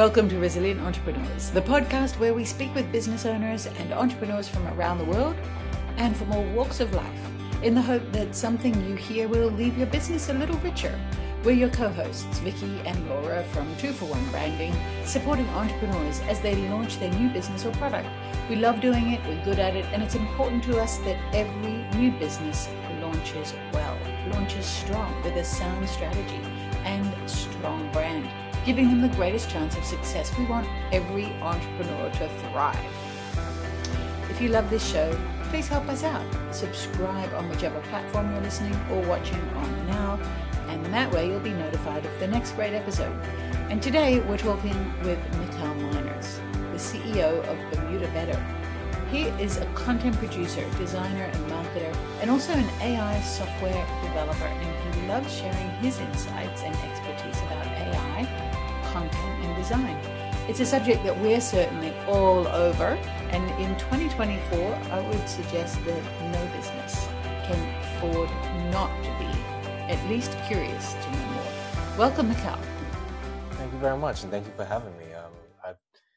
Welcome to Resilient Entrepreneurs, the podcast where we speak with business owners and entrepreneurs from around the world and from all walks of life in the hope that something you hear will leave your business a little richer. We're your co hosts, Vicky and Laura from Two for One Branding, supporting entrepreneurs as they launch their new business or product. We love doing it, we're good at it, and it's important to us that every new business launches well, launches strong with a sound strategy and strong brand giving them the greatest chance of success. We want every entrepreneur to thrive. If you love this show, please help us out. Subscribe on whichever platform you're listening or watching on now, and that way you'll be notified of the next great episode. And today we're talking with Mikal Minors, the CEO of Bermuda Better. He is a content producer, designer, and marketer, and also an AI software developer, and he loves sharing his insights and expertise design. It's a subject that we're certainly all over, and in 2024, I would suggest that no business can afford not to be at least curious to know more. Welcome, Mikal. Thank you very much, and thank you for having me. Um, I've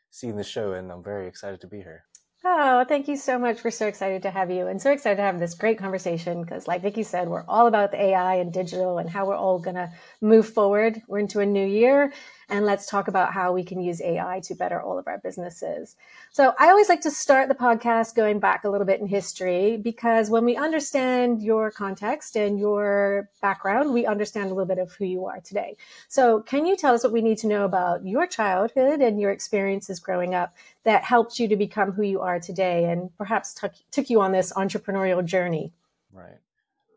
seen the show, and I'm very excited to be here. Oh, thank you so much. We're so excited to have you and so excited to have this great conversation because, like Vicky said, we're all about the AI and digital and how we're all going to move forward. We're into a new year and let's talk about how we can use AI to better all of our businesses. So I always like to start the podcast going back a little bit in history because when we understand your context and your background, we understand a little bit of who you are today. So can you tell us what we need to know about your childhood and your experiences growing up that helped you to become who you are today and perhaps took, took you on this entrepreneurial journey? Right.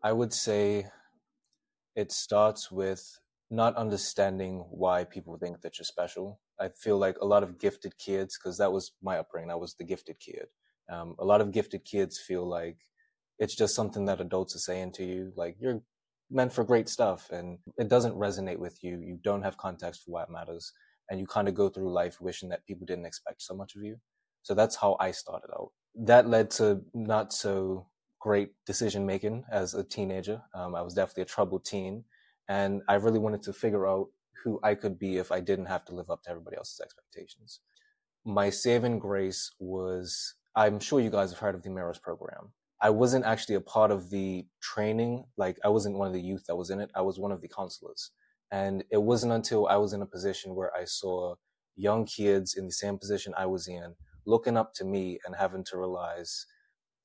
I would say it starts with not understanding why people think that you're special. I feel like a lot of gifted kids, because that was my upbringing, I was the gifted kid. Um, a lot of gifted kids feel like it's just something that adults are saying to you, like you're meant for great stuff, and it doesn't resonate with you. You don't have context for why it matters, and you kind of go through life wishing that people didn't expect so much of you. So that's how I started out. That led to not so great decision making as a teenager. Um, I was definitely a troubled teen and I really wanted to figure out who I could be if I didn't have to live up to everybody else's expectations. My saving grace was I'm sure you guys have heard of the Mirrors program. I wasn't actually a part of the training, like I wasn't one of the youth that was in it. I was one of the counselors. And it wasn't until I was in a position where I saw young kids in the same position I was in looking up to me and having to realize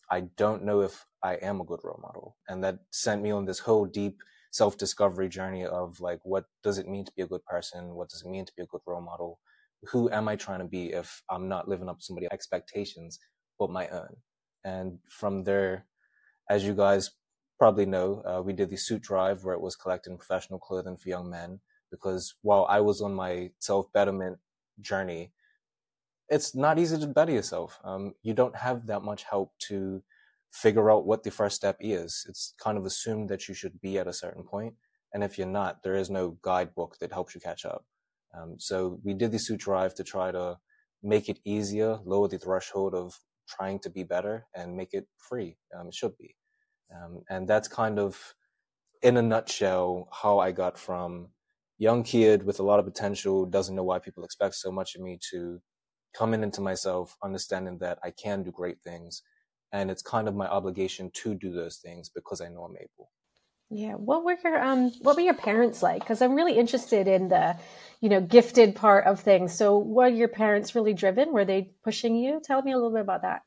I don't know if I am a good role model. And that sent me on this whole deep self discovery journey of like, what does it mean to be a good person? What does it mean to be a good role model? Who am I trying to be if I'm not living up to somebody's expectations but my own? And from there, as you guys probably know, uh, we did the suit drive where it was collecting professional clothing for young men. Because while I was on my self betterment journey, it's not easy to better yourself. Um, you don't have that much help to figure out what the first step is. It's kind of assumed that you should be at a certain point, and if you're not, there is no guidebook that helps you catch up. Um, so we did the suit drive to try to make it easier, lower the threshold of trying to be better, and make it free. Um, it should be, um, and that's kind of, in a nutshell, how I got from young kid with a lot of potential, doesn't know why people expect so much of me, to coming into myself, understanding that I can do great things and it's kind of my obligation to do those things because I know I'm able. Yeah. What were your um what were your parents like? Because I'm really interested in the, you know, gifted part of things. So were your parents really driven? Were they pushing you? Tell me a little bit about that.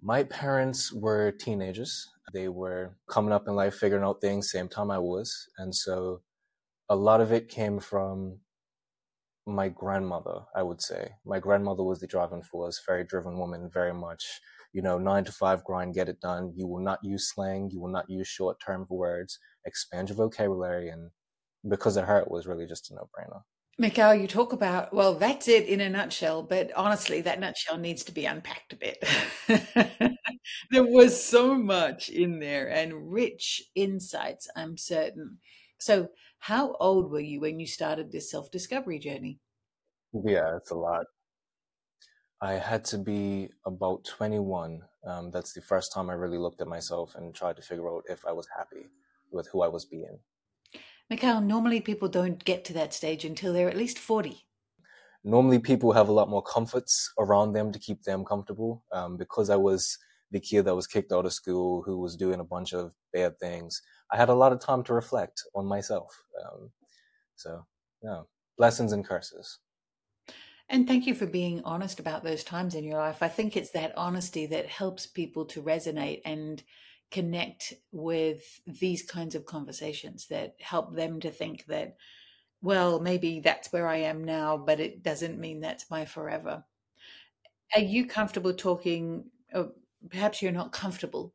My parents were teenagers. They were coming up in life, figuring out things, same time I was. And so a lot of it came from my grandmother, I would say. My grandmother was the driving force, very driven woman, very much you know, nine to five grind, get it done. You will not use slang. You will not use short term words. Expand your vocabulary. And because it hurt was really just a no brainer. Mikal, you talk about, well, that's it in a nutshell, but honestly, that nutshell needs to be unpacked a bit. there was so much in there and rich insights, I'm certain. So, how old were you when you started this self discovery journey? Yeah, it's a lot. I had to be about 21. Um, that's the first time I really looked at myself and tried to figure out if I was happy with who I was being. Mikal, normally people don't get to that stage until they're at least 40. normally people have a lot more comforts around them to keep them comfortable. Um, because I was the kid that was kicked out of school, who was doing a bunch of bad things, I had a lot of time to reflect on myself. Um, so, yeah, blessings and curses. And thank you for being honest about those times in your life. I think it's that honesty that helps people to resonate and connect with these kinds of conversations that help them to think that, well, maybe that's where I am now, but it doesn't mean that's my forever. Are you comfortable talking? Or perhaps you're not comfortable,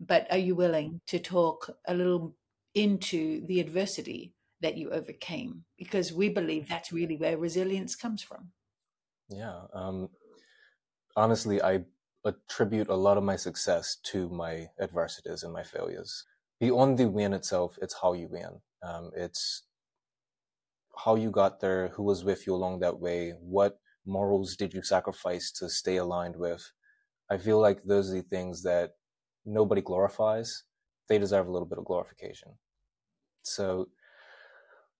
but are you willing to talk a little into the adversity that you overcame? Because we believe that's really where resilience comes from. Yeah. Um, honestly, I attribute a lot of my success to my adversities and my failures. Beyond the win itself, it's how you win. Um, it's how you got there, who was with you along that way, what morals did you sacrifice to stay aligned with. I feel like those are the things that nobody glorifies. They deserve a little bit of glorification. So,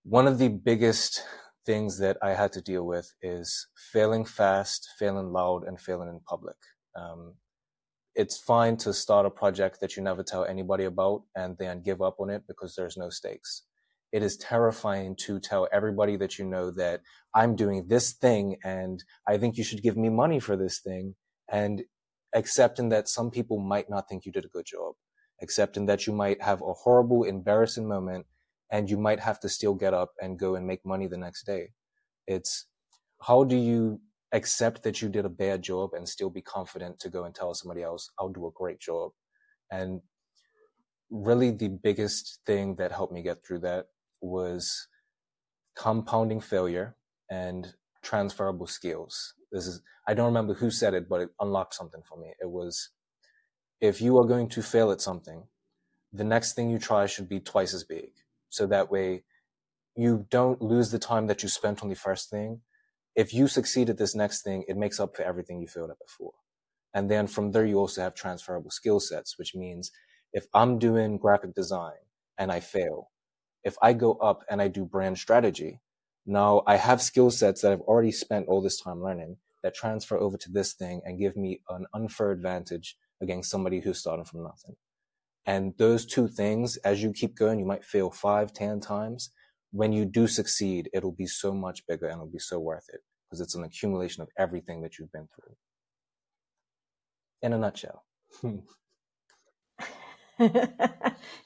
one of the biggest things that I had to deal with is failing fast, failing loud, and failing in public. Um, it's fine to start a project that you never tell anybody about and then give up on it because there's no stakes. It is terrifying to tell everybody that you know that I'm doing this thing and I think you should give me money for this thing and accepting that some people might not think you did a good job, accepting that you might have a horrible, embarrassing moment and you might have to still get up and go and make money the next day. It's how do you accept that you did a bad job and still be confident to go and tell somebody else, I'll do a great job. And really the biggest thing that helped me get through that was compounding failure and transferable skills. This is, I don't remember who said it, but it unlocked something for me. It was, if you are going to fail at something, the next thing you try should be twice as big so that way you don't lose the time that you spent on the first thing. If you succeed at this next thing, it makes up for everything you failed at before. And then from there, you also have transferable skill sets, which means if I'm doing graphic design and I fail, if I go up and I do brand strategy, now I have skill sets that I've already spent all this time learning that transfer over to this thing and give me an unfair advantage against somebody who's starting from nothing. And those two things, as you keep going, you might fail five, ten times. When you do succeed, it'll be so much bigger and it'll be so worth it because it's an accumulation of everything that you've been through. In a nutshell.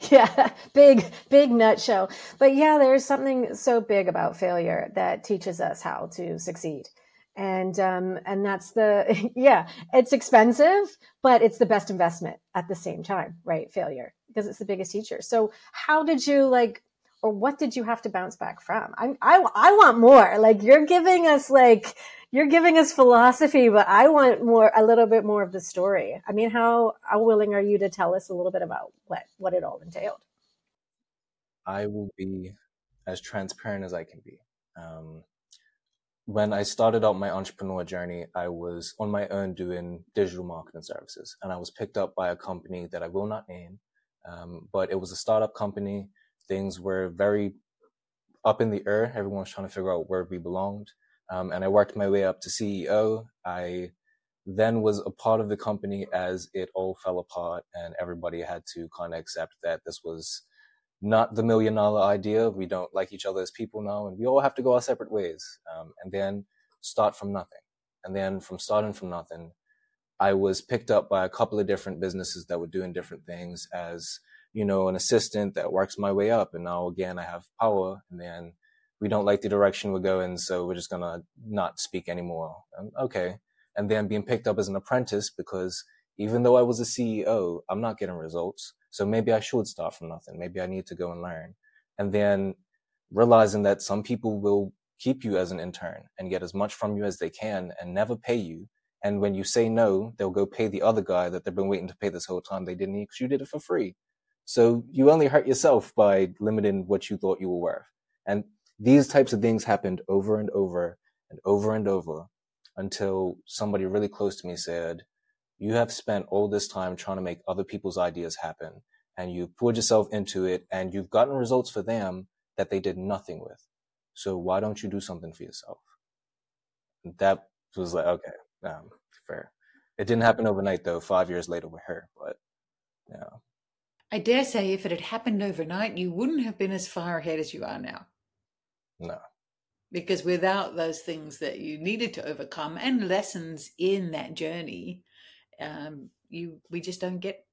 yeah, big, big nutshell. But yeah, there's something so big about failure that teaches us how to succeed and um, and that's the yeah it's expensive but it's the best investment at the same time right? Failure because it's the biggest teacher. So how did you like or what did you have to bounce back from? I i, I want more. Like you're giving us like you're giving us philosophy but i want more a little bit more of the story. I mean how how willing are you to tell us a little bit about what what it all entailed? I will be as transparent as i can be. Um, when I started out my entrepreneur journey, I was on my own doing digital marketing services, and I was picked up by a company that I will not name, um, but it was a startup company. Things were very up in the air. Everyone was trying to figure out where we belonged, um, and I worked my way up to CEO. I then was a part of the company as it all fell apart, and everybody had to kind of accept that this was not the million dollar idea. We don't like each other as people now, and we all have to go our separate ways. Um, and then start from nothing. And then from starting from nothing, I was picked up by a couple of different businesses that were doing different things as, you know, an assistant that works my way up. And now again, I have power and then we don't like the direction we're going. So we're just to not speak anymore. Um, okay. And then being picked up as an apprentice because even though I was a CEO, I'm not getting results. So maybe I should start from nothing. Maybe I need to go and learn. And then realizing that some people will keep you as an intern and get as much from you as they can and never pay you. And when you say no, they'll go pay the other guy that they've been waiting to pay this whole time they didn't because you did it for free. So you only hurt yourself by limiting what you thought you were worth. And these types of things happened over and over and over and over until somebody really close to me said, you have spent all this time trying to make other people's ideas happen and you poured yourself into it and you've gotten results for them that they did nothing with. So why don't you do something for yourself? that was like okay, um, fair. It didn't happen overnight though. Five years later with her, but yeah. I dare say, if it had happened overnight, you wouldn't have been as far ahead as you are now. No. Because without those things that you needed to overcome and lessons in that journey, um, you we just don't get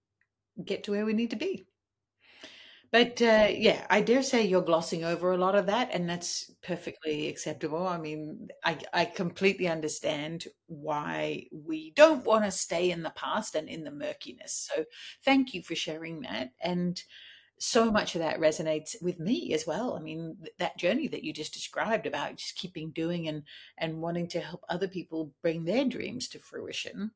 get to where we need to be. But uh, yeah, I dare say you're glossing over a lot of that, and that's perfectly acceptable. I mean, I, I completely understand why we don't want to stay in the past and in the murkiness. So thank you for sharing that. And so much of that resonates with me as well. I mean, that journey that you just described about just keeping doing and and wanting to help other people bring their dreams to fruition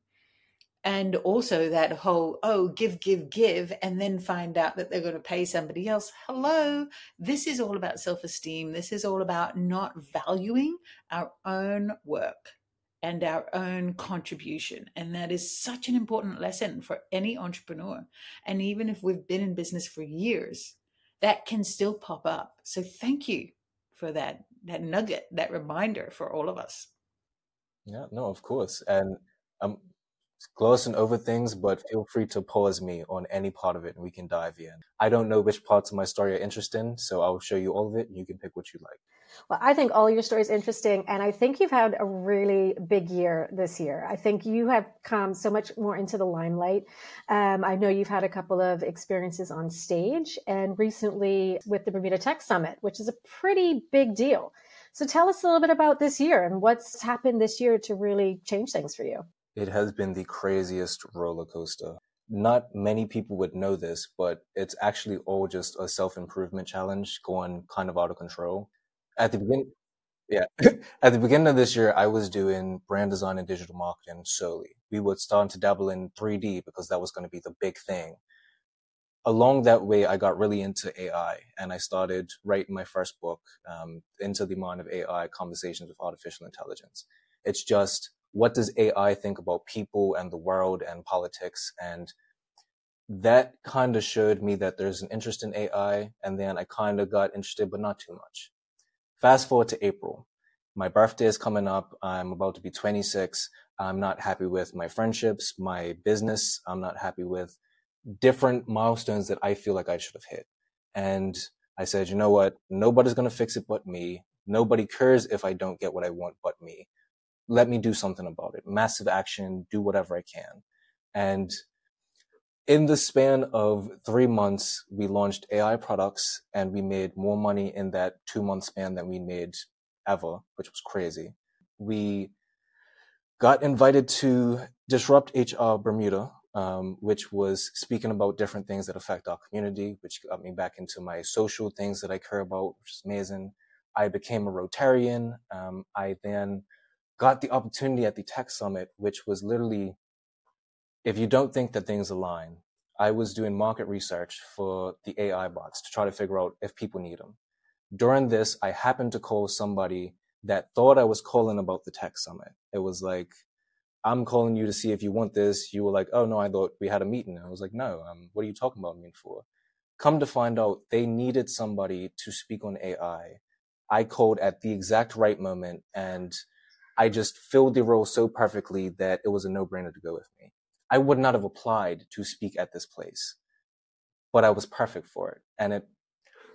and also that whole oh give give give and then find out that they're going to pay somebody else hello this is all about self-esteem. This is all about not valuing our own work and our own contribution and that is such an important lesson for any entrepreneur and even if we've been in business for years that can still pop up. So thank you for that that nugget that reminder for all of us. Yeah no of course and um glossing over things, but feel free to pause me on any part of it and we can dive in. I don't know which parts of my story are interesting, so I'll show you all of it and you can pick what you like. Well, I think all your stories interesting, and I think you've had a really big year this year. I think you have come so much more into the limelight. Um, I know you've had a couple of experiences on stage, and recently with the Bermuda Tech Summit, which is a pretty big deal. So tell us a little bit about this year and what's happened this year to really change things for you. It has been the craziest roller coaster. Not many people would know this, but it's actually all just a self improvement challenge going kind of out of control. At the beginning, yeah, at the beginning of this year, I was doing brand design and digital marketing solely. We would start to dabble in 3D because that was going to be the big thing. Along that way, I got really into AI and I started writing my first book, um, Into the Mind of AI Conversations with Artificial Intelligence. It's just what does AI think about people and the world and politics? And that kind of showed me that there's an interest in AI. And then I kind of got interested, but not too much. Fast forward to April. My birthday is coming up. I'm about to be 26. I'm not happy with my friendships, my business. I'm not happy with different milestones that I feel like I should have hit. And I said, you know what? Nobody's going to fix it but me. Nobody cares if I don't get what I want but me let me do something about it. Massive action, do whatever I can. And in the span of three months, we launched AI products and we made more money in that two month span than we made ever, which was crazy. We got invited to Disrupt HR Bermuda, um, which was speaking about different things that affect our community, which got me back into my social things that I care about, which is amazing. I became a Rotarian. Um, I then got the opportunity at the tech summit, which was literally, if you don't think that things align, I was doing market research for the AI bots to try to figure out if people need them. During this, I happened to call somebody that thought I was calling about the tech summit. It was like, I'm calling you to see if you want this. You were like, oh no, I thought we had a meeting. I was like, no, um, what are you talking about me for? Come to find out, they needed somebody to speak on AI. I called at the exact right moment and I just filled the role so perfectly that it was a no brainer to go with me. I would not have applied to speak at this place, but I was perfect for it. And it,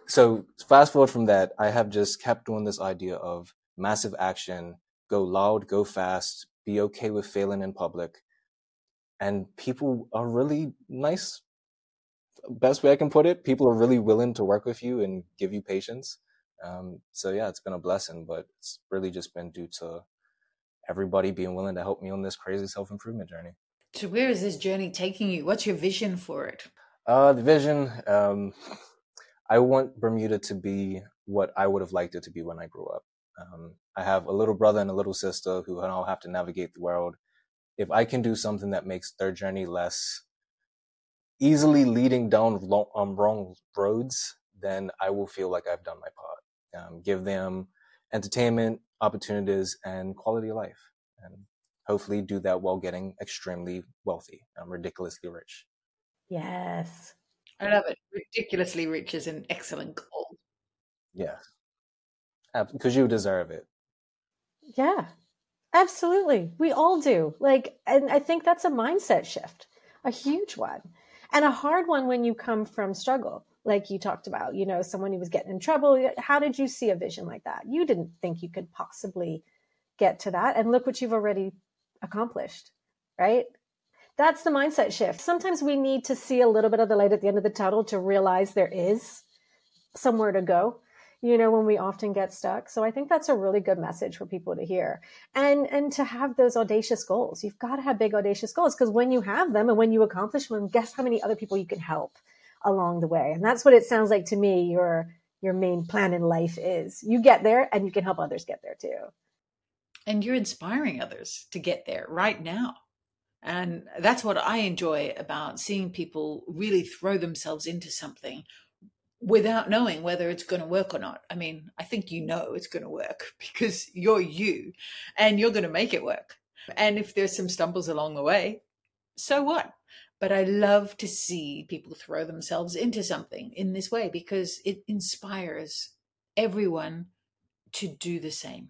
so fast forward from that, I have just kept doing this idea of massive action, go loud, go fast, be okay with failing in public. And people are really nice. Best way I can put it, people are really willing to work with you and give you patience. Um, so yeah, it's been a blessing, but it's really just been due to everybody being willing to help me on this crazy self improvement journey. So, where is this journey taking you? What's your vision for it? Uh, the vision, um, I want Bermuda to be what I would have liked it to be when I grew up. Um, I have a little brother and a little sister who now have to navigate the world. If I can do something that makes their journey less easily leading down long, um, wrong roads, then I will feel like I've done my part. Um, give them entertainment, opportunities, and quality of life. And hopefully do that while getting extremely wealthy, and ridiculously rich. Yes. I love it. Ridiculously rich is an excellent goal. Yes. Because you deserve it. Yeah. Absolutely. We all do. Like, and I think that's a mindset shift, a huge one, and a hard one when you come from struggle, like you talked about, you know, someone who was getting in trouble. How did you see a vision like that? You didn't think you could possibly get to that. And look what you've already accomplished, right? That's the mindset shift. Sometimes we need to see a little bit of the light at the end of the tunnel to realize there is somewhere to go you know when we often get stuck so i think that's a really good message for people to hear and and to have those audacious goals you've got to have big audacious goals because when you have them and when you accomplish them guess how many other people you can help along the way and that's what it sounds like to me your your main plan in life is you get there and you can help others get there too and you're inspiring others to get there right now and that's what I enjoy about seeing people really throw themselves into something without knowing whether it's going to work or not. I mean, I think you know it's going to work because you're you and you're going to make it work. And if there's some stumbles along the way, so what? But I love to see people throw themselves into something in this way because it inspires everyone to do the same.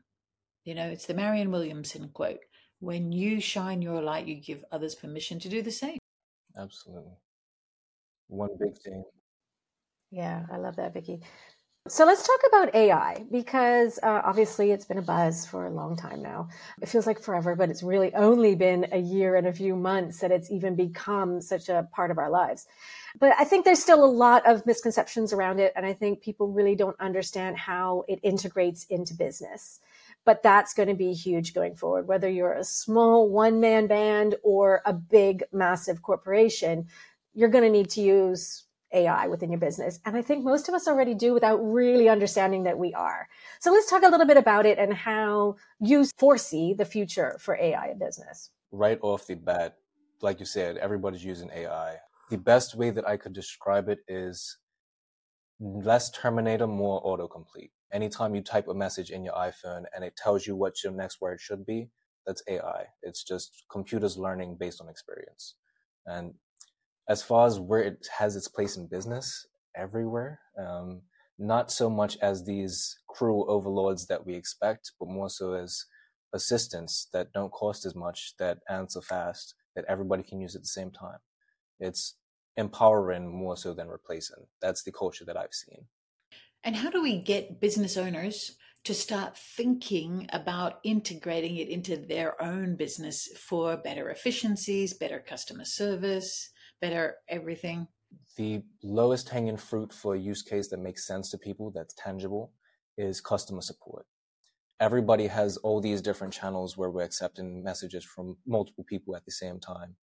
You know, it's the Marianne Williamson quote when you shine your light, you give others permission to do the same. Absolutely. One big thing yeah, I love that, Vicki. So let's talk about AI because uh, obviously it's been a buzz for a long time now. It feels like forever, but it's really only been a year and a few months that it's even become such a part of our lives. But I think there's still a lot of misconceptions around it. And I think people really don't understand how it integrates into business. But that's going to be huge going forward, whether you're a small one man band or a big, massive corporation, you're going to need to use AI within your business. And I think most of us already do without really understanding that we are. So let's talk a little bit about it and how you foresee the future for AI in business. Right off the bat, like you said, everybody's using AI. The best way that I could describe it is less Terminator, more autocomplete. Anytime you type a message in your iPhone and it tells you what your next word should be, that's AI. It's just computers learning based on experience. And as far as where it has its place in business, everywhere. Um, not so much as these cruel overlords that we expect, but more so as assistants that don't cost as much, that answer fast, that everybody can use at the same time. It's empowering more so than replacing. That's the culture that I've seen. And how do we get business owners to start thinking about integrating it into their own business for better efficiencies, better customer service, better everything? The lowest hanging fruit for a use case that makes sense to people, that's tangible, is customer support. Everybody has all these different channels where we're accepting messages from multiple people at the same time.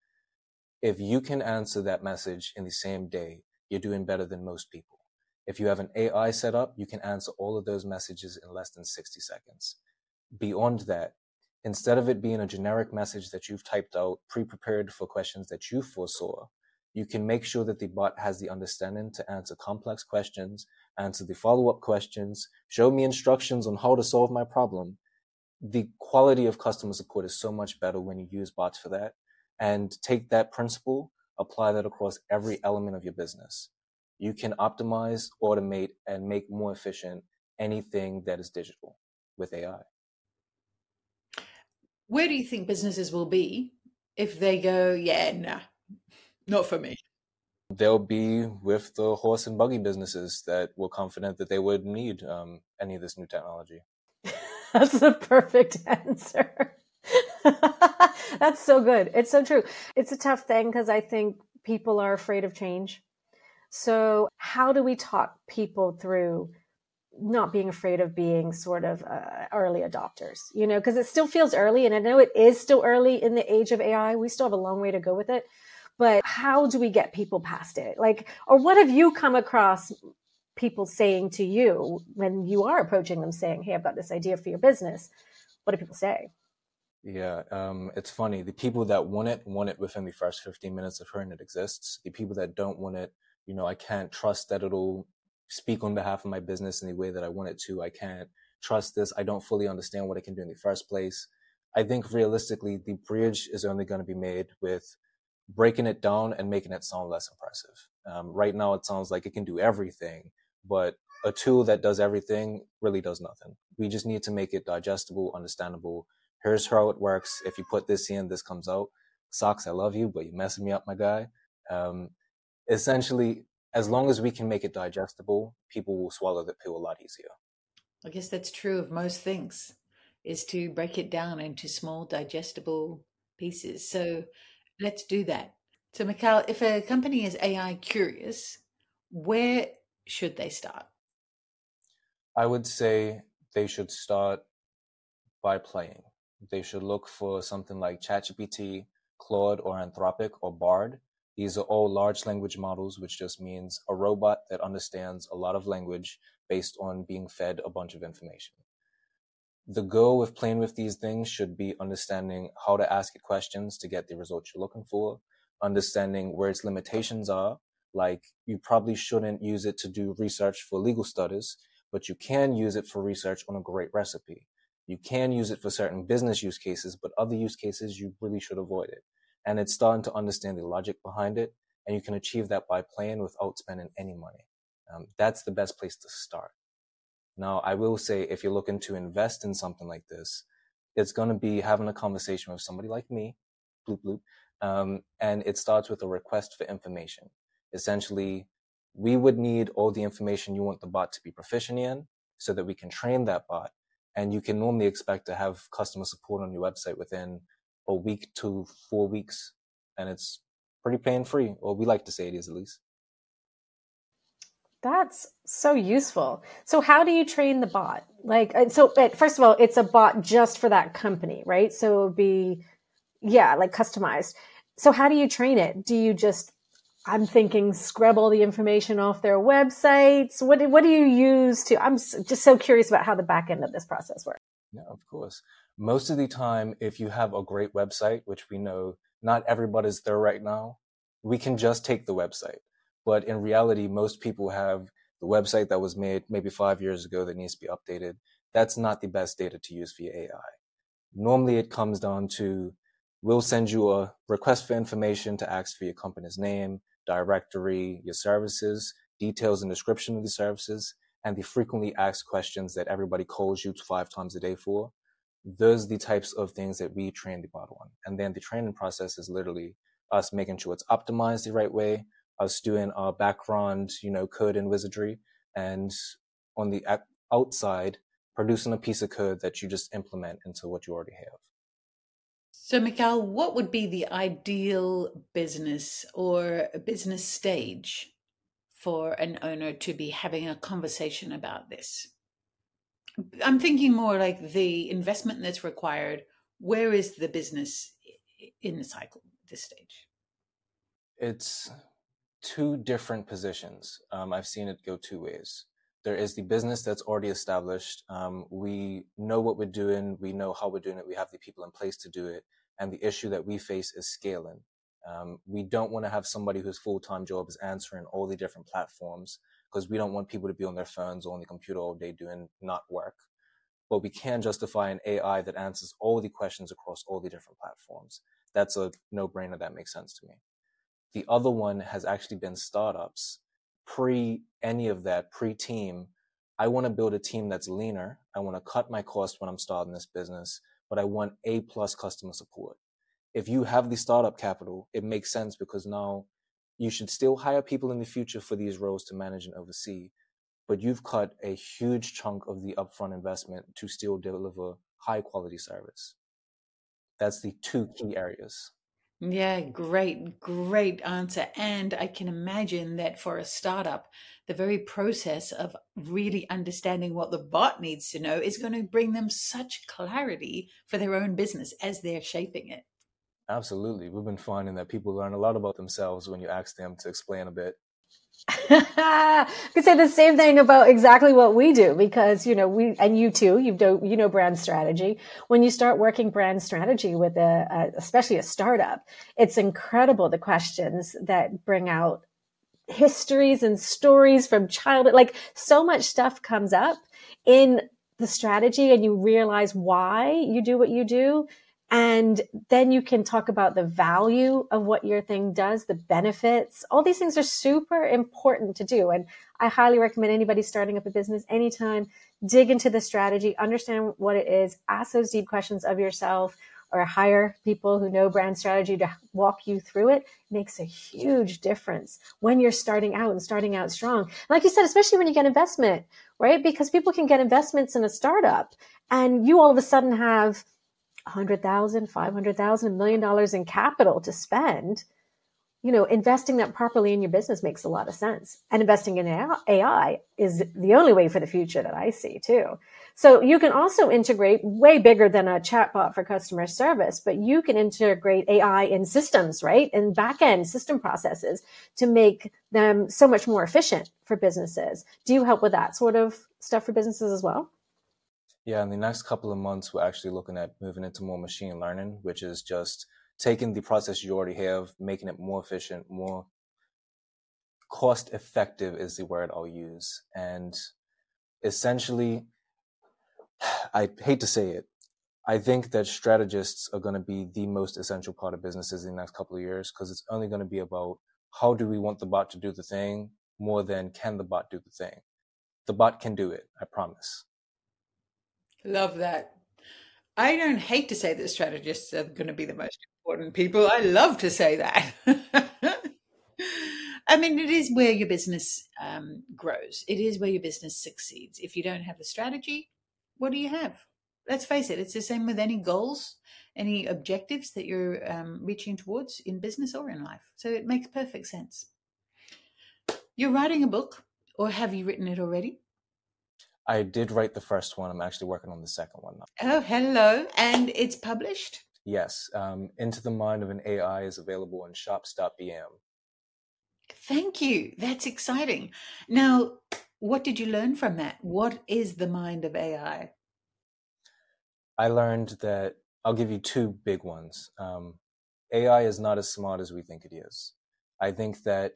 If you can answer that message in the same day, you're doing better than most people. If you have an AI set up, you can answer all of those messages in less than 60 seconds. Beyond that, instead of it being a generic message that you've typed out, pre prepared for questions that you foresaw, you can make sure that the bot has the understanding to answer complex questions, answer the follow up questions, show me instructions on how to solve my problem. The quality of customer support is so much better when you use bots for that. And take that principle, apply that across every element of your business. You can optimize, automate, and make more efficient anything that is digital with AI. Where do you think businesses will be if they go, yeah, nah, not for me. They'll be with the horse and buggy businesses that were confident that they would need um, any of this new technology. That's the perfect answer. That's so good. It's so true. It's a tough thing because I think people are afraid of change. So, how do we talk people through not being afraid of being sort of uh, early adopters? You know, because it still feels early, and I know it is still early in the age of AI. We still have a long way to go with it but how do we get people past it? Like, or what have you come across people saying to you when you are approaching them saying, Hey, I've got this idea for your business? What do people say? Yeah, um, it's funny. The people that want it want it within the first 15 minutes of hearing it exists. The people that don't want it, you know, I can't trust that it'll speak on behalf of my business in the way that I want it to. I can't trust this. I don't fully understand what it can do in the first place. I think realistically, the bridge is only going to be made with breaking it down and making it sound less impressive. Um, right now, it sounds like it can do everything, but a tool that does everything really does nothing. We just need to make it digestible, understandable, here's how it works. If you put this in, this comes out. Socks, I love you, but you're messing me up, my guy. Um, essentially, as long as we can make it digestible, people will swallow the pill a lot easier. I guess that's true of most things, is to break it down into small, digestible pieces. So let's do that. So, Mikal, if a company is AI curious, where should they start? I would say they should start by playing. They should look for something like ChatGPT, Claude, or Anthropic, or Bard. These are all large language models, which just means a robot that understands a lot of language based on being fed a bunch of information. The goal with playing with these things should be understanding how to ask it questions to get the results you're looking for, understanding where its limitations are. Like you probably shouldn't use it to do research for legal studies, but you can use it for research on a great recipe. You can use it for certain business use cases, but other use cases you really should avoid it. And it's starting to understand the logic behind it. And you can achieve that by playing without spending any money. Um, that's the best place to start. Now, I will say if you're looking to invest in something like this, it's going to be having a conversation with somebody like me, bloop bloop, um, and it starts with a request for information. Essentially, we would need all the information you want the bot to be proficient in so that we can train that bot. And you can normally expect to have customer support on your website within a week to four weeks. And it's pretty pain free, or we like to say it is at least. That's so useful. So how do you train the bot? Like, so first of all, it's a bot just for that company, right? So it would be, yeah, like customized. So how do you train it? Do you just, I'm thinking, scrub all the information off their websites? What what do you use to, I'm just so curious about how the back end of this process works. Yeah, of course. Most of the time, if you have a great website, which we know not everybody's there right now, we can just take the website but in reality, most people have the website that was made maybe five years ago that needs to be updated. That's not the best data to use for AI. Normally it comes down to we'll send you a request for information to ask for your company's name, directory, your services, details and description of the services, and the frequently asked questions that everybody calls you five times a day for. Those are the types of things that we train the bot on. And then the training process is literally us making sure it's optimized the right way, us doing our background, you know, code and wizardry, and on the outside, producing a piece of code that you just implement into what you already have. So, Mikal, what would be the ideal business or business stage for an owner to be having a conversation about this? I'm thinking more like the investment that's required. Where is the business in the cycle at this stage? It's two different positions. Um, I've seen it go two ways. There is the business that's already established. Um, we know what we're doing. We know how we're doing it. We have the people in place to do it. And the issue that we face is scaling. Um, we don't want to have somebody whose full-time job is answering all the different platforms because we don't want people to be on their phones or on the computer all day doing not work. But we can justify an AI that answers all the questions across all the different platforms. That's a no-brainer that makes sense to me. The other one has actually been startups. Pre any of that, pre team, I want to build a team that's leaner. I want to cut my cost when I'm starting this business, but I want A plus customer support. If you have the startup capital, it makes sense because now you should still hire people in the future for these roles to manage and oversee, but you've cut a huge chunk of the upfront investment to still deliver high quality service. That's the two key areas. Yeah, great, great answer. And I can imagine that for a startup, the very process of really understanding what the bot needs to know is going to bring them such clarity for their own business as they're shaping it. Absolutely. We've been finding that people learn a lot about themselves when you ask them to explain a bit I could say the same thing about exactly what we do because you know we and you too you know you know brand strategy. When you start working brand strategy with a, a especially a startup it's incredible the questions that bring out histories and stories from childhood. Like so much stuff comes up in the strategy and you realize why you do what you do and then you can talk about the value of what your thing does, the benefits. All these things are super important to do. And I highly recommend anybody starting up a business anytime, dig into the strategy, understand what it is, ask those deep questions of yourself or hire people who know brand strategy to walk you through it makes a huge difference when you're starting out and starting out strong. Like you said, especially when you get investment, right? Because people can get investments in a startup and you all of a sudden have 100,000, 500,000, a million dollars in capital to spend you know, investing that properly in your business makes a lot of sense. And investing in AI is the only way for the future that I see too. So you can also integrate way bigger than a chatbot for customer service, but you can integrate AI in systems, right? In backend system processes to make them so much more efficient for businesses. Do you help with that sort of stuff for businesses as well? Yeah, in the next couple of months, we're actually looking at moving into more machine learning, which is just taking the process you already have, making it more efficient, more cost effective is the word I'll use. And essentially, I hate to say it, I think that strategists are going to be the most essential part of businesses in the next couple of years because it's only going to be about how do we want the bot to do the thing more than can the bot do the thing. The bot can do it, I promise. Love that. I don't hate to say that strategists are going to be the most important people. I love to say that. I mean, it is where your business um, grows. It is where your business succeeds. If you don't have a strategy, what do you have? Let's face it, it's the same with any goals, any objectives that you're um, reaching towards in business or in life. So it makes perfect sense. You're writing a book, or have you written it already? I did write the first one. I'm actually working on the second one now. Oh, hello. And it's published? Yes, um, Into the Mind of an AI is available in shops.bm. Thank you. That's exciting. Now, what did you learn from that? What is the mind of AI? I learned that I'll give you two big ones. Um, AI is not as smart as we think it is. I think that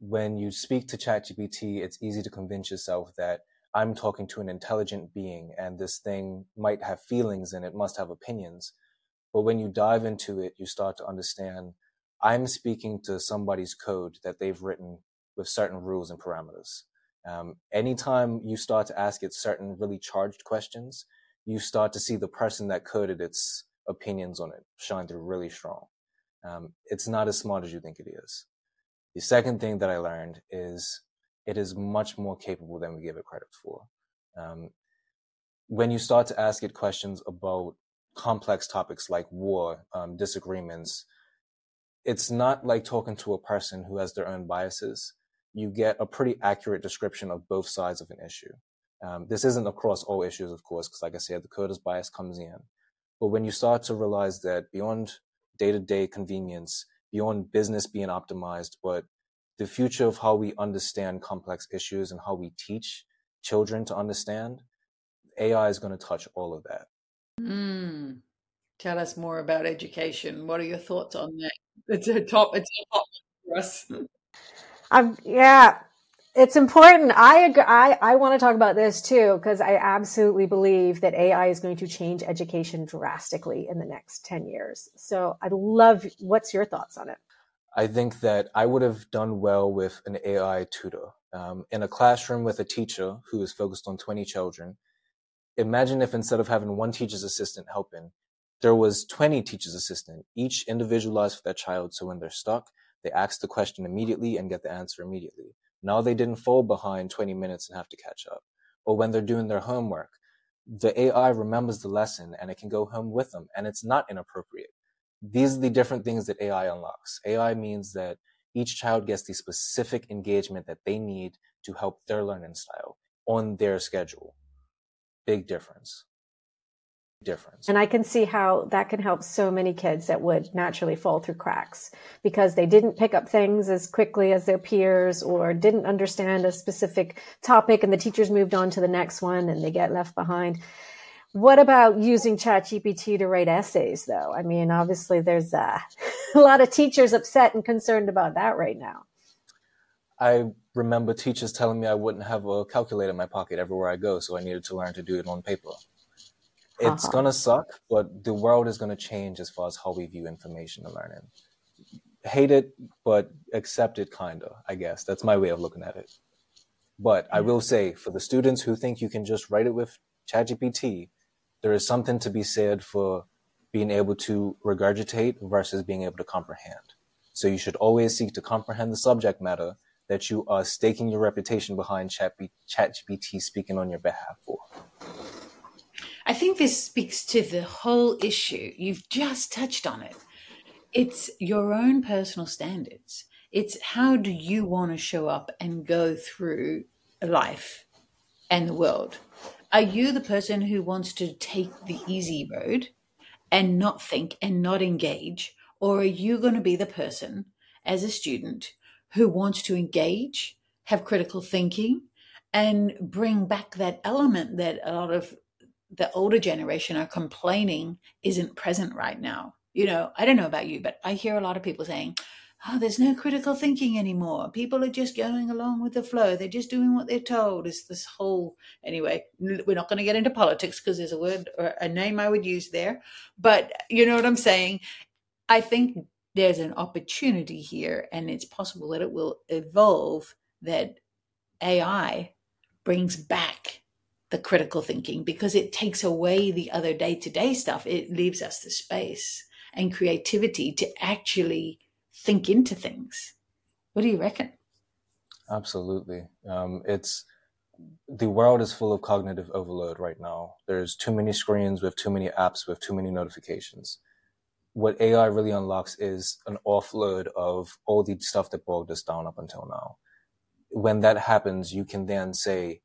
when you speak to ChatGPT, it's easy to convince yourself that I'm talking to an intelligent being and this thing might have feelings and it must have opinions. But when you dive into it, you start to understand I'm speaking to somebody's code that they've written with certain rules and parameters. Um, anytime you start to ask it certain really charged questions, you start to see the person that coded its opinions on it shine through really strong. Um, it's not as smart as you think it is. The second thing that I learned is it is much more capable than we give it credit for. Um, when you start to ask it questions about complex topics like war, um, disagreements, it's not like talking to a person who has their own biases. You get a pretty accurate description of both sides of an issue. Um, this isn't across all issues, of course, because like I said, the coder's bias comes in. But when you start to realize that beyond day to day convenience, beyond business being optimized, but the future of how we understand complex issues and how we teach children to understand, AI is going to touch all of that. Mm. Tell us more about education. What are your thoughts on that? It's a top. It's a top for us. Um, yeah, it's important. I agree, I, I want to talk about this too because I absolutely believe that AI is going to change education drastically in the next ten years. So I love. What's your thoughts on it? I think that I would have done well with an AI tutor um, in a classroom with a teacher who is focused on twenty children imagine if instead of having one teacher's assistant helping, there was 20 teachers assistant, each individualized for that child. So when they're stuck, they ask the question immediately and get the answer immediately. Now they didn't fall behind 20 minutes and have to catch up. Or when they're doing their homework, the AI remembers the lesson and it can go home with them and it's not inappropriate. These are the different things that AI unlocks. AI means that each child gets the specific engagement that they need to help their learning style on their schedule big difference difference. And I can see how that can help so many kids that would naturally fall through cracks because they didn't pick up things as quickly as their peers or didn't understand a specific topic and the teachers moved on to the next one and they get left behind. What about using ChatGPT to write essays though? I mean, obviously there's a, a lot of teachers upset and concerned about that right now. I remember teachers telling me I wouldn't have a calculator in my pocket everywhere I go, so I needed to learn to do it on paper. It's uh-huh. gonna suck, but the world is gonna change as far as how we view information and learning. Hate it, but accept it, kinda. I guess that's my way of looking at it. But I will say for the students who think you can just write it with ChatGPT, there is something to be said for being able to regurgitate versus being able to comprehend. So you should always seek to comprehend the subject matter that you are staking your reputation behind ChatGPT speaking on your behalf for. I think this speaks to the whole issue. You've just touched on it. It's your own personal standards. It's how do you want to show up and go through life and the world? Are you the person who wants to take the easy road and not think and not engage? Or are you going to be the person as a student who wants to engage, have critical thinking, and bring back that element that a lot of the older generation are complaining isn't present right now? You know, I don't know about you, but I hear a lot of people saying, oh, there's no critical thinking anymore. People are just going along with the flow. They're just doing what they're told. It's this whole, anyway, we're not going to get into politics because there's a word or a name I would use there. But you know what I'm saying? I think there's an opportunity here, and it's possible that it will evolve that AI brings back the critical thinking because it takes away the other day to day stuff. It leaves us the space and creativity to actually think into things. What do you reckon? Absolutely. Um, it's the world is full of cognitive overload right now. There's too many screens with too many apps with too many notifications. What AI really unlocks is an offload of all the stuff that bogged us down up until now. When that happens, you can then say,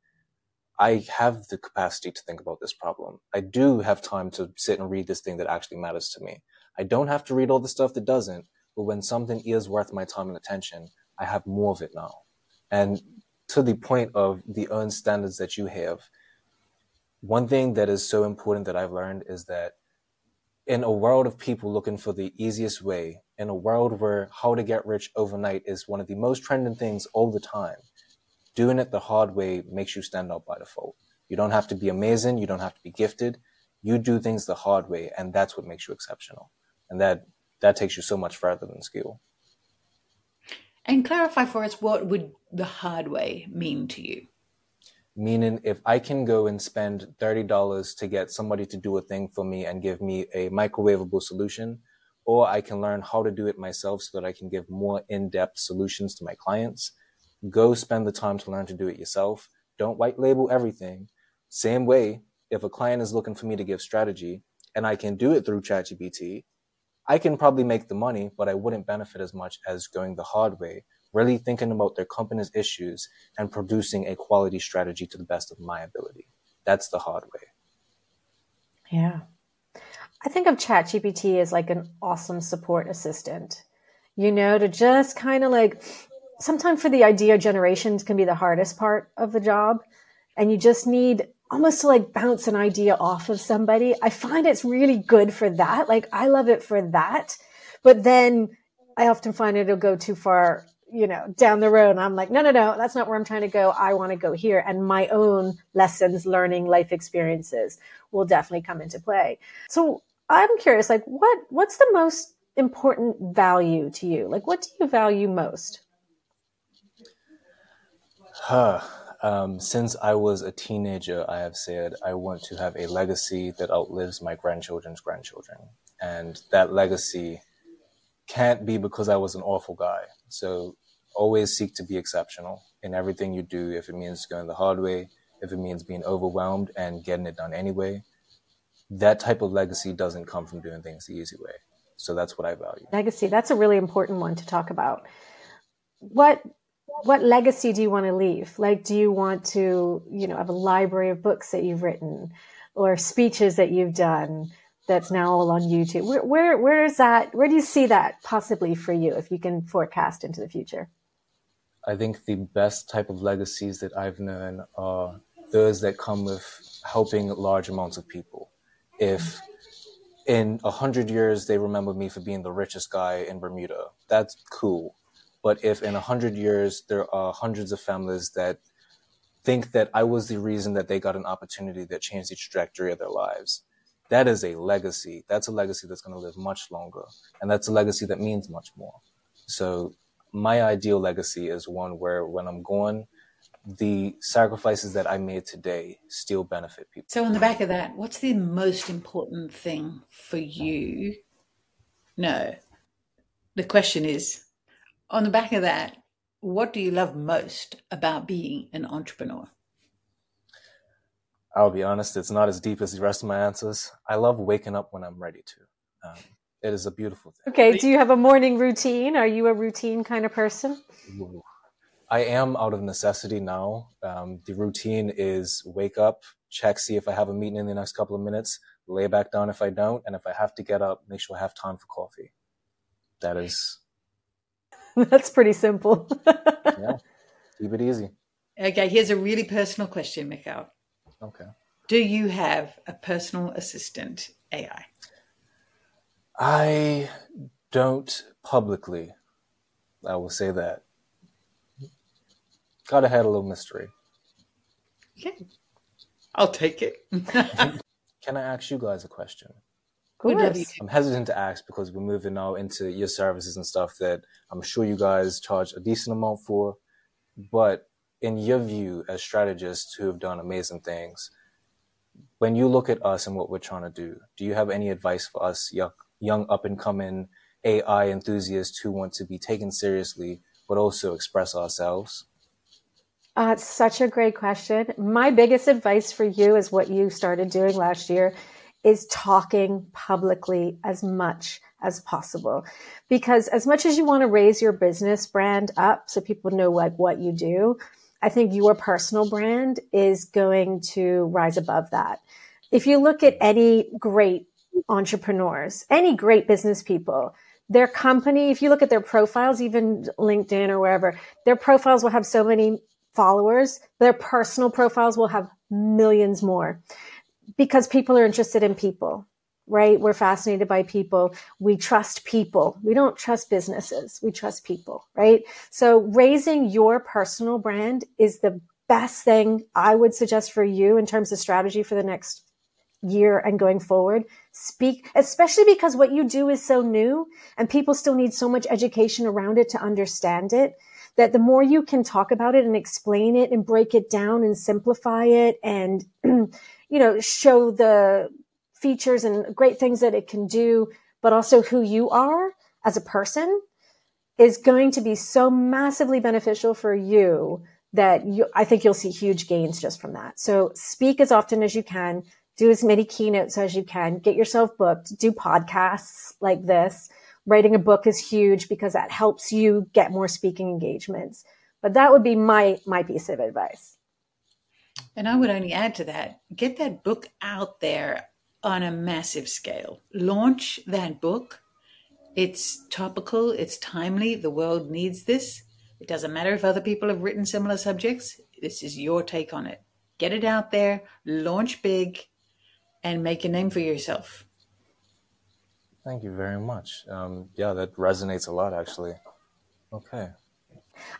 I have the capacity to think about this problem. I do have time to sit and read this thing that actually matters to me. I don't have to read all the stuff that doesn't, but when something is worth my time and attention, I have more of it now. And to the point of the earned standards that you have, one thing that is so important that I've learned is that in a world of people looking for the easiest way, in a world where how to get rich overnight is one of the most trending things all the time, doing it the hard way makes you stand out by default. You don't have to be amazing. You don't have to be gifted. You do things the hard way, and that's what makes you exceptional. And that that takes you so much further than skill. And clarify for us what would the hard way mean to you? Meaning, if I can go and spend $30 to get somebody to do a thing for me and give me a microwavable solution, or I can learn how to do it myself so that I can give more in depth solutions to my clients, go spend the time to learn to do it yourself. Don't white label everything. Same way, if a client is looking for me to give strategy and I can do it through ChatGPT, I can probably make the money, but I wouldn't benefit as much as going the hard way, really thinking about their company's issues and producing a quality strategy to the best of my ability. That's the hard way. Yeah. I think of ChatGPT as like an awesome support assistant, you know, to just kind of like, sometimes for the idea generation can be the hardest part of the job. And you just need almost to like bounce an idea off of somebody. I find it's really good for that. Like I love it for that. But then I often find it'll go too far, you know, down the road. And I'm like, no, no, no, that's not where I'm trying to go. I want to go here. And my own lessons, learning, life experiences will definitely come into play. So I'm curious, like what, what's the most important value to you? Like what do you value most? Huh. Um, since I was a teenager, I have said I want to have a legacy that outlives my grandchildren's grandchildren. And that legacy can't be because I was an awful guy. So always seek to be exceptional in everything you do. If it means going the hard way, if it means being overwhelmed and getting it done anyway, that type of legacy doesn't come from doing things the easy way. So that's what I value. Legacy, that's a really important one to talk about. What what legacy do you want to leave? Like, do you want to, you know, have a library of books that you've written or speeches that you've done that's now all on YouTube? Where, where, where is that? Where do you see that possibly for you if you can forecast into the future? I think the best type of legacies that I've known are those that come with helping large amounts of people. If in a hundred years they remember me for being the richest guy in Bermuda, that's cool. But if in a hundred years there are hundreds of families that think that I was the reason that they got an opportunity that changed the trajectory of their lives, that is a legacy. That's a legacy that's going to live much longer. And that's a legacy that means much more. So my ideal legacy is one where when I'm gone, the sacrifices that I made today still benefit people. So, on the back of that, what's the most important thing for you? No. The question is on the back of that, what do you love most about being an entrepreneur? I'll be honest, it's not as deep as the rest of my answers. I love waking up when I'm ready to. Um, it is a beautiful thing. Okay. Do you have a morning routine? Are you a routine kind of person? I am out of necessity now. Um, the routine is wake up, check, see if I have a meeting in the next couple of minutes, lay back down if I don't, and if I have to get up, make sure I have time for coffee. That is. That's pretty simple. yeah. Keep it easy. Okay. Here's a really personal question, Mikal. Okay. Do you have a personal assistant AI? I don't publicly. I will say that. Gotta have a little mystery. Okay. I'll take it. Can I ask you guys a question? I'm hesitant to ask because we're moving now into your services and stuff that I'm sure you guys charge a decent amount for. But in your view, as strategists who have done amazing things, when you look at us and what we're trying to do, do you have any advice for us young, young up and coming AI enthusiasts who want to be taken seriously but also express ourselves? Uh, it's such a great question. My biggest advice for you is what you started doing last year is talking publicly as much as possible. Because as much as you want to raise your business brand up so people know like what you do, I think your personal brand is going to rise above that. If you look at any great entrepreneurs, any great business people, their company, if you look at their profiles, even LinkedIn or wherever, their profiles will have so many followers, their personal profiles will have millions more because people are interested in people, right? We're fascinated by people. We trust people. We don't trust businesses. We trust people, right? So raising your personal brand is the best thing I would suggest for you in terms of strategy for the next year and going forward. Speak, especially because what you do is so new and people still need so much education around it to understand it that the more you can talk about it and explain it and break it down and simplify it and, you know, show the features and great things that it can do, but also who you are as a person is going to be so massively beneficial for you that you, I think you'll see huge gains just from that. So speak as often as you can, do as many keynotes as you can, get yourself booked, do podcasts like this writing a book is huge because that helps you get more speaking engagements. But that would be my my piece of advice. And I would only add to that, get that book out there on a massive scale. Launch that book. It's topical, it's timely, the world needs this. It doesn't matter if other people have written similar subjects. This is your take on it. Get it out there, launch big, and make a name for yourself. Thank you very much. Um, yeah, that resonates a lot, actually. Okay.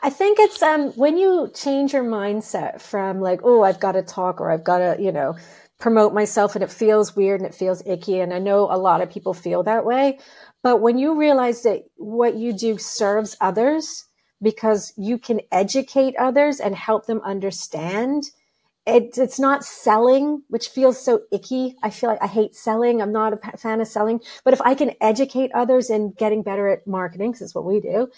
I think it's um, when you change your mindset from like, oh, I've got to talk or I've got to, you know, promote myself and it feels weird and it feels icky. And I know a lot of people feel that way. But when you realize that what you do serves others because you can educate others and help them understand it, it's not selling, which feels so icky. I feel like I hate selling. I'm not a fan of selling. But if I can educate others in getting better at marketing, because it's what we do,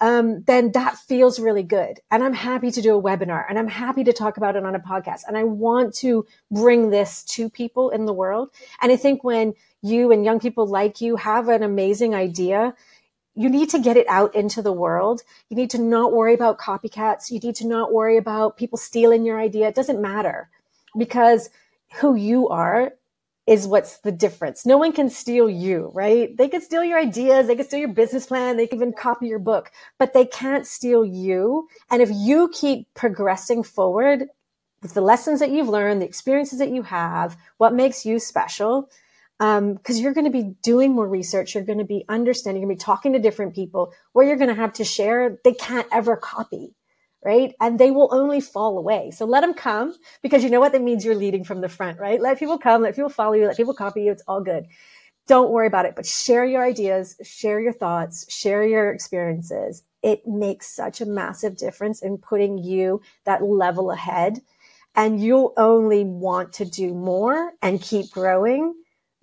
um, then that feels really good. And I'm happy to do a webinar and I'm happy to talk about it on a podcast. And I want to bring this to people in the world. And I think when you and young people like you have an amazing idea you need to get it out into the world. You need to not worry about copycats. You need to not worry about people stealing your idea. It doesn't matter because who you are is what's the difference. No one can steal you, right? They can steal your ideas. They can steal your business plan. They can even copy your book, but they can't steal you. And if you keep progressing forward with the lessons that you've learned, the experiences that you have, what makes you special, because um, you're going to be doing more research, you're going to be understanding, you're going to be talking to different people, where you're going to have to share. They can't ever copy, right? And they will only fall away. So let them come because you know what that means. You're leading from the front, right? Let people come, let people follow you, let people copy you. It's all good. Don't worry about it, but share your ideas, share your thoughts, share your experiences, it makes such a massive difference in putting you that level ahead. And you'll only want to do more and keep growing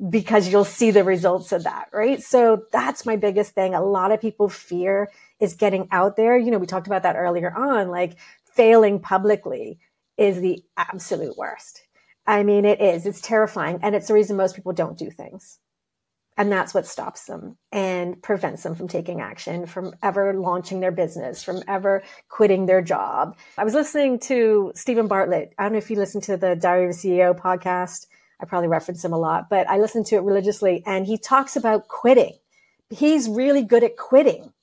because you'll see the results of that, right? So that's my biggest thing. A lot of people fear is getting out there. You know, we talked about that earlier on, like failing publicly is the absolute worst. I mean, it is. It's terrifying. And it's the reason most people don't do things. And that's what stops them and prevents them from taking action, from ever launching their business, from ever quitting their job. I was listening to Steven Bartlett. I don't know if you listen to the Diary of a CEO podcast. I probably reference him a lot, but I listen to it religiously and he talks about quitting. He's really good at quitting.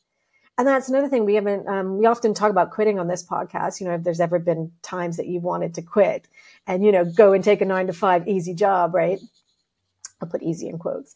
And that's another thing we haven't, um, we often talk about quitting on this podcast. You know, if there's ever been times that you wanted to quit and, you know, go and take a nine to five easy job, right? I'll put easy in quotes.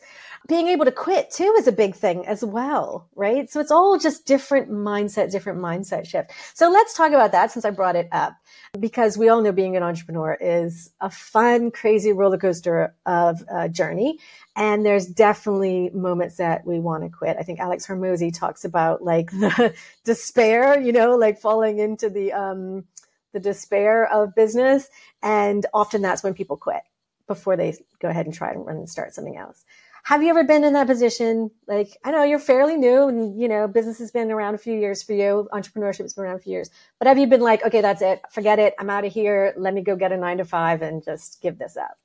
Being able to quit too is a big thing as well, right? So it's all just different mindset, different mindset shift. So let's talk about that since I brought it up because we all know being an entrepreneur is a fun, crazy roller coaster of a journey. And there's definitely moments that we want to quit. I think Alex Hormozi talks about like the despair, you know, like falling into the, um, the despair of business. And often that's when people quit before they go ahead and try and run and start something else. Have you ever been in that position? Like, I know you're fairly new and, you know, business has been around a few years for you. Entrepreneurship has been around a few years. But have you been like, okay, that's it. Forget it. I'm out of here. Let me go get a nine to five and just give this up.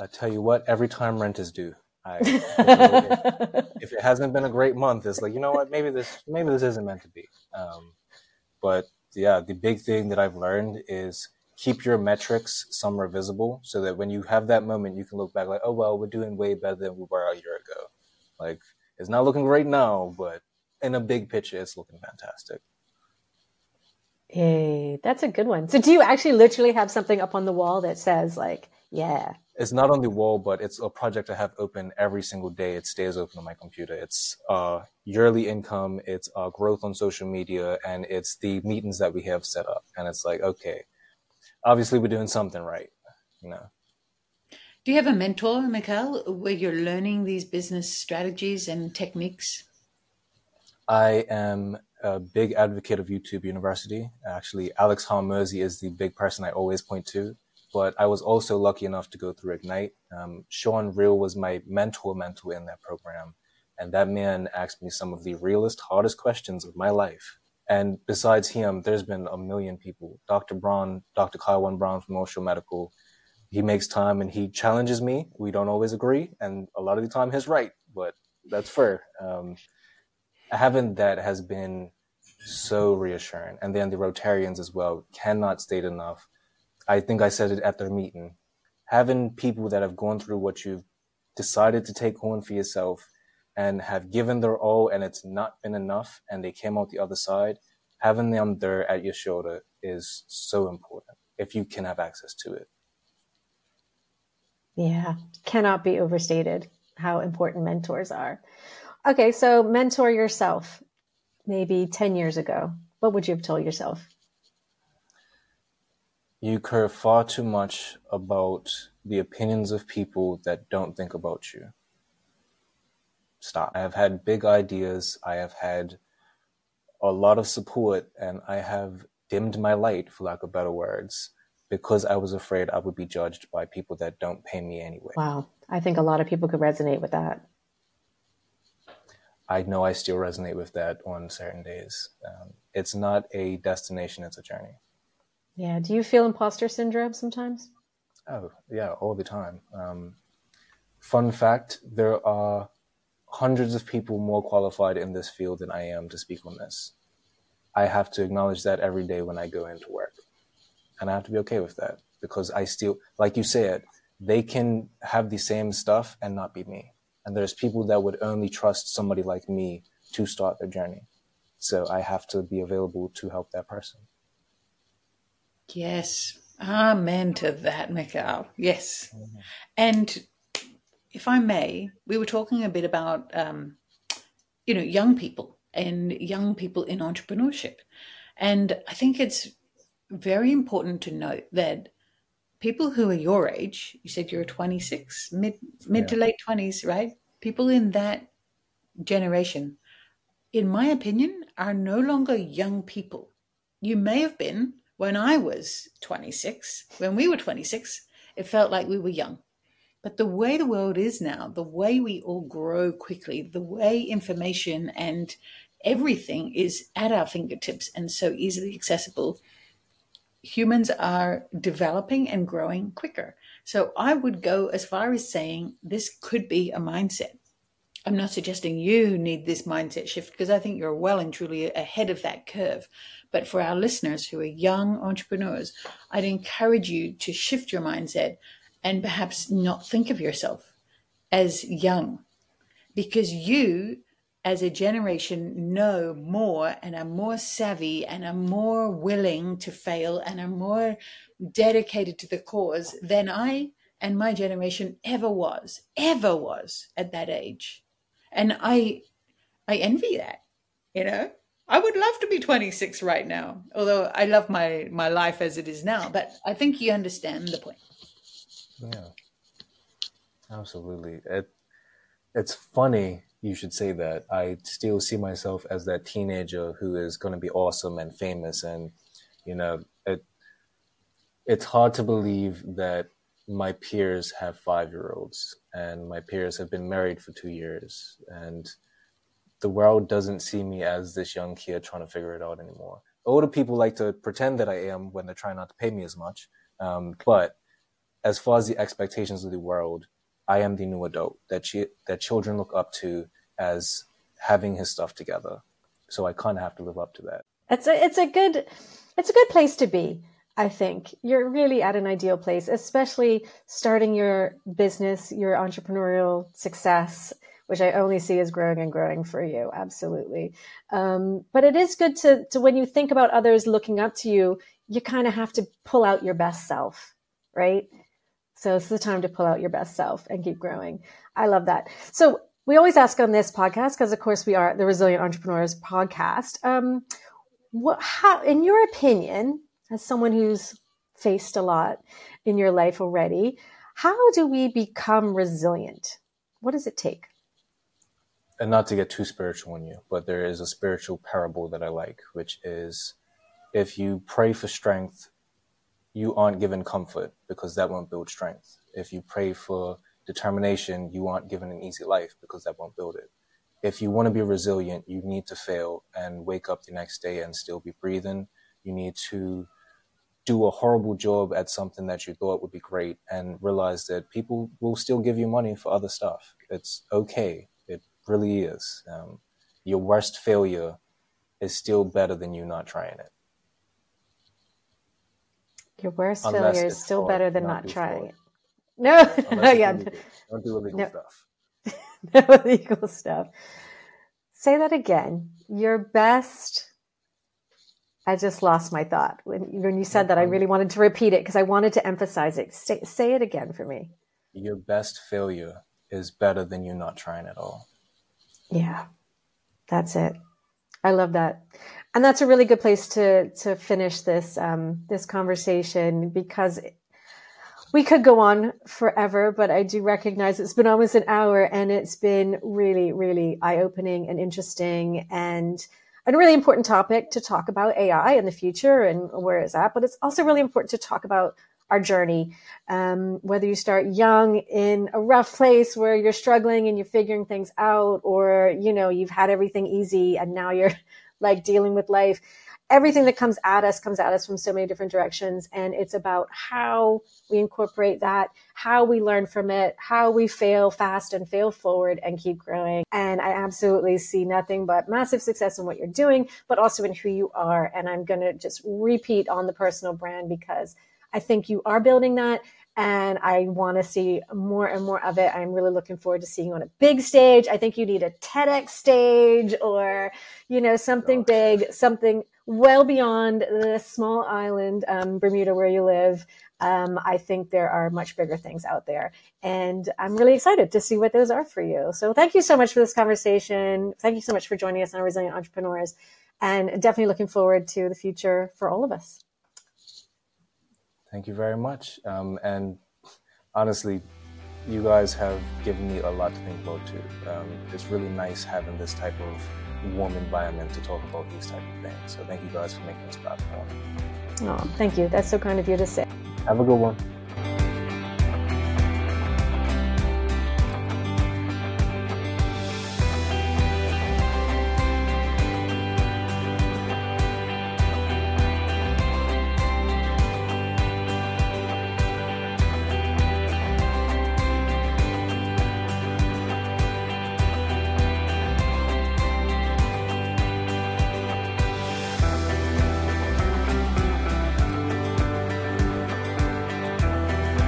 I tell you what, every time rent is due, I, if, if, it hasn't been a great month, it's like, you know what, maybe this, maybe this isn't meant to be. Um, but yeah, the big thing that I've learned is keep your metrics somewhere visible so that when you have that moment, you can look back like, oh, well, we're doing way better than we were a year ago. Like, it's not looking great now, but in a big picture, it's looking fantastic. Hey, that's a good one. So, do you actually literally have something up on the wall that says, like, yeah? It's not on the wall, but it's a project I have open every single day. It stays open on my computer. It's uh, yearly income, it's uh, growth on social media, and it's the meetings that we have set up. And it's like, okay, obviously we're doing something right, you know. Do you have a mentor, Mikal, where you're learning these business strategies and techniques? I am a big advocate of YouTube University. Actually, Alex Hormozi is the big person I always point to. But I was also lucky enough to go through Ignite. Um, Sean Real was my mentor mentor in that program. And that man asked me some of the realest, hardest questions of my life. And besides him, there's been a million people. Dr. Braun, Dr. Kyle Brown from Osho Medical, he makes time and he challenges me. We don't always agree, and a lot of the time he's right, but that's fair. Um, having that has been so reassuring. And then the Rotarians as well cannot state enough. I think I said it at their meeting. Having people that have gone through what you've decided to take on for yourself and have given their all and it's not been enough and they came out the other side, having them there at your shoulder is so important if you can have access to it. Yeah, cannot be overstated how important mentors are. Okay, so mentor yourself maybe 10 years ago. What would you have told yourself? You care far too much about the opinions of people that don't think about you stop. I have had big ideas. I have had a lot of support and I have dimmed my light, for lack of better words, because I was afraid I would be judged by people that don't pay me anyway. Wow. I think a lot of people could resonate with that. I know I still resonate with that on certain days. Um, it's not a destination, it's a journey. Yeah. Do you feel imposter syndrome sometimes? Oh, yeah, all the time. Um, fun fact there are hundreds of people more qualified in this field than I am to speak on this. I have to acknowledge that every day when I go into work. And I have to be okay with that because I still, like you said, they can have the same stuff and not be me. And there's people that would only trust somebody like me to start their journey. So I have to be available to help that person. Yes. Amen to that, Mikal. Yes. Mm-hmm. And if I may, we were talking a bit about, um, you know, young people and young people in entrepreneurship. And I think it's very important to note that people who are your age, you said you're 26, mid, mid yeah. to late 20s, right? People in that generation in my opinion, are no longer young people. You may have been when I was 26, when we were 26, it felt like we were young. But the way the world is now, the way we all grow quickly, the way information and everything is at our fingertips and so easily accessible, humans are developing and growing quicker. So I would go as far as saying this could be a mindset. I'm not suggesting you need this mindset shift because I think you're well and truly ahead of that curve. But for our listeners who are young entrepreneurs, I'd encourage you to shift your mindset and perhaps not think of yourself as young because you as a generation know more and are more savvy and are more willing to fail and are more dedicated to the cause than I and my generation ever was, ever was at that age. And I I envy that, you know? I would love to be 26 right now, although I love my my life as it is now, but I think you understand the point. Yeah. Absolutely. It it's funny you should say that. I still see myself as that teenager who is going to be awesome and famous and you know, it it's hard to believe that my peers have 5-year-olds and my peers have been married for 2 years and the world doesn't see me as this young kid trying to figure it out anymore. Older people like to pretend that I am when they're trying not to pay me as much. Um, but as far as the expectations of the world, I am the new adult that that children look up to as having his stuff together. So I kind of have to live up to that. It's a it's a good it's a good place to be. I think you're really at an ideal place, especially starting your business, your entrepreneurial success, which I only see as growing and growing for you. Absolutely. Um, but it is good to, to when you think about others looking up to you, you kind of have to pull out your best self, right? So it's the time to pull out your best self and keep growing. I love that. So we always ask on this podcast, because of course we are the Resilient Entrepreneurs podcast. Um, what, how, in your opinion, as someone who's faced a lot in your life already, how do we become resilient? What does it take? And not to get too spiritual on you, but there is a spiritual parable that I like, which is if you pray for strength you aren't given comfort because that won't build strength. If you pray for determination, you aren't given an easy life because that won't build it. If you want to be resilient, you need to fail and wake up the next day and still be breathing. You need to do a horrible job at something that you thought would be great and realize that people will still give you money for other stuff. It's okay. It really is. Um, your worst failure is still better than you not trying it. Your worst Unless failure is still fraud, better than not, not trying it. No, no, yeah. Don't do illegal no. stuff. no illegal stuff. Say that again. Your best. I just lost my thought when when you said that. I really wanted to repeat it because I wanted to emphasize it. Say, say it again for me. Your best failure is better than you not trying at all. Yeah, that's it. I love that and that's a really good place to to finish this um, this conversation because we could go on forever, but I do recognize it's been almost an hour, and it's been really, really eye opening and interesting, and a really important topic to talk about AI in the future and where it's at. But it's also really important to talk about our journey. Um, whether you start young in a rough place where you're struggling and you're figuring things out, or you know you've had everything easy and now you're like dealing with life. Everything that comes at us comes at us from so many different directions. And it's about how we incorporate that, how we learn from it, how we fail fast and fail forward and keep growing. And I absolutely see nothing but massive success in what you're doing, but also in who you are. And I'm going to just repeat on the personal brand because I think you are building that and I want to see more and more of it. I'm really looking forward to seeing you on a big stage. I think you need a TEDx stage or, you know, something big, something well beyond the small island, um, Bermuda, where you live. Um, I think there are much bigger things out there. And I'm really excited to see what those are for you. So thank you so much for this conversation. Thank you so much for joining us on Resilient Entrepreneurs and definitely looking forward to the future for all of us. Thank you very much. Um, and honestly, you guys have given me a lot to think about too. Um, it's really nice having this type of warm environment to talk about these type of things. So thank you guys for making this platform. Oh, thank you. That's so kind of you to say. Have a good one.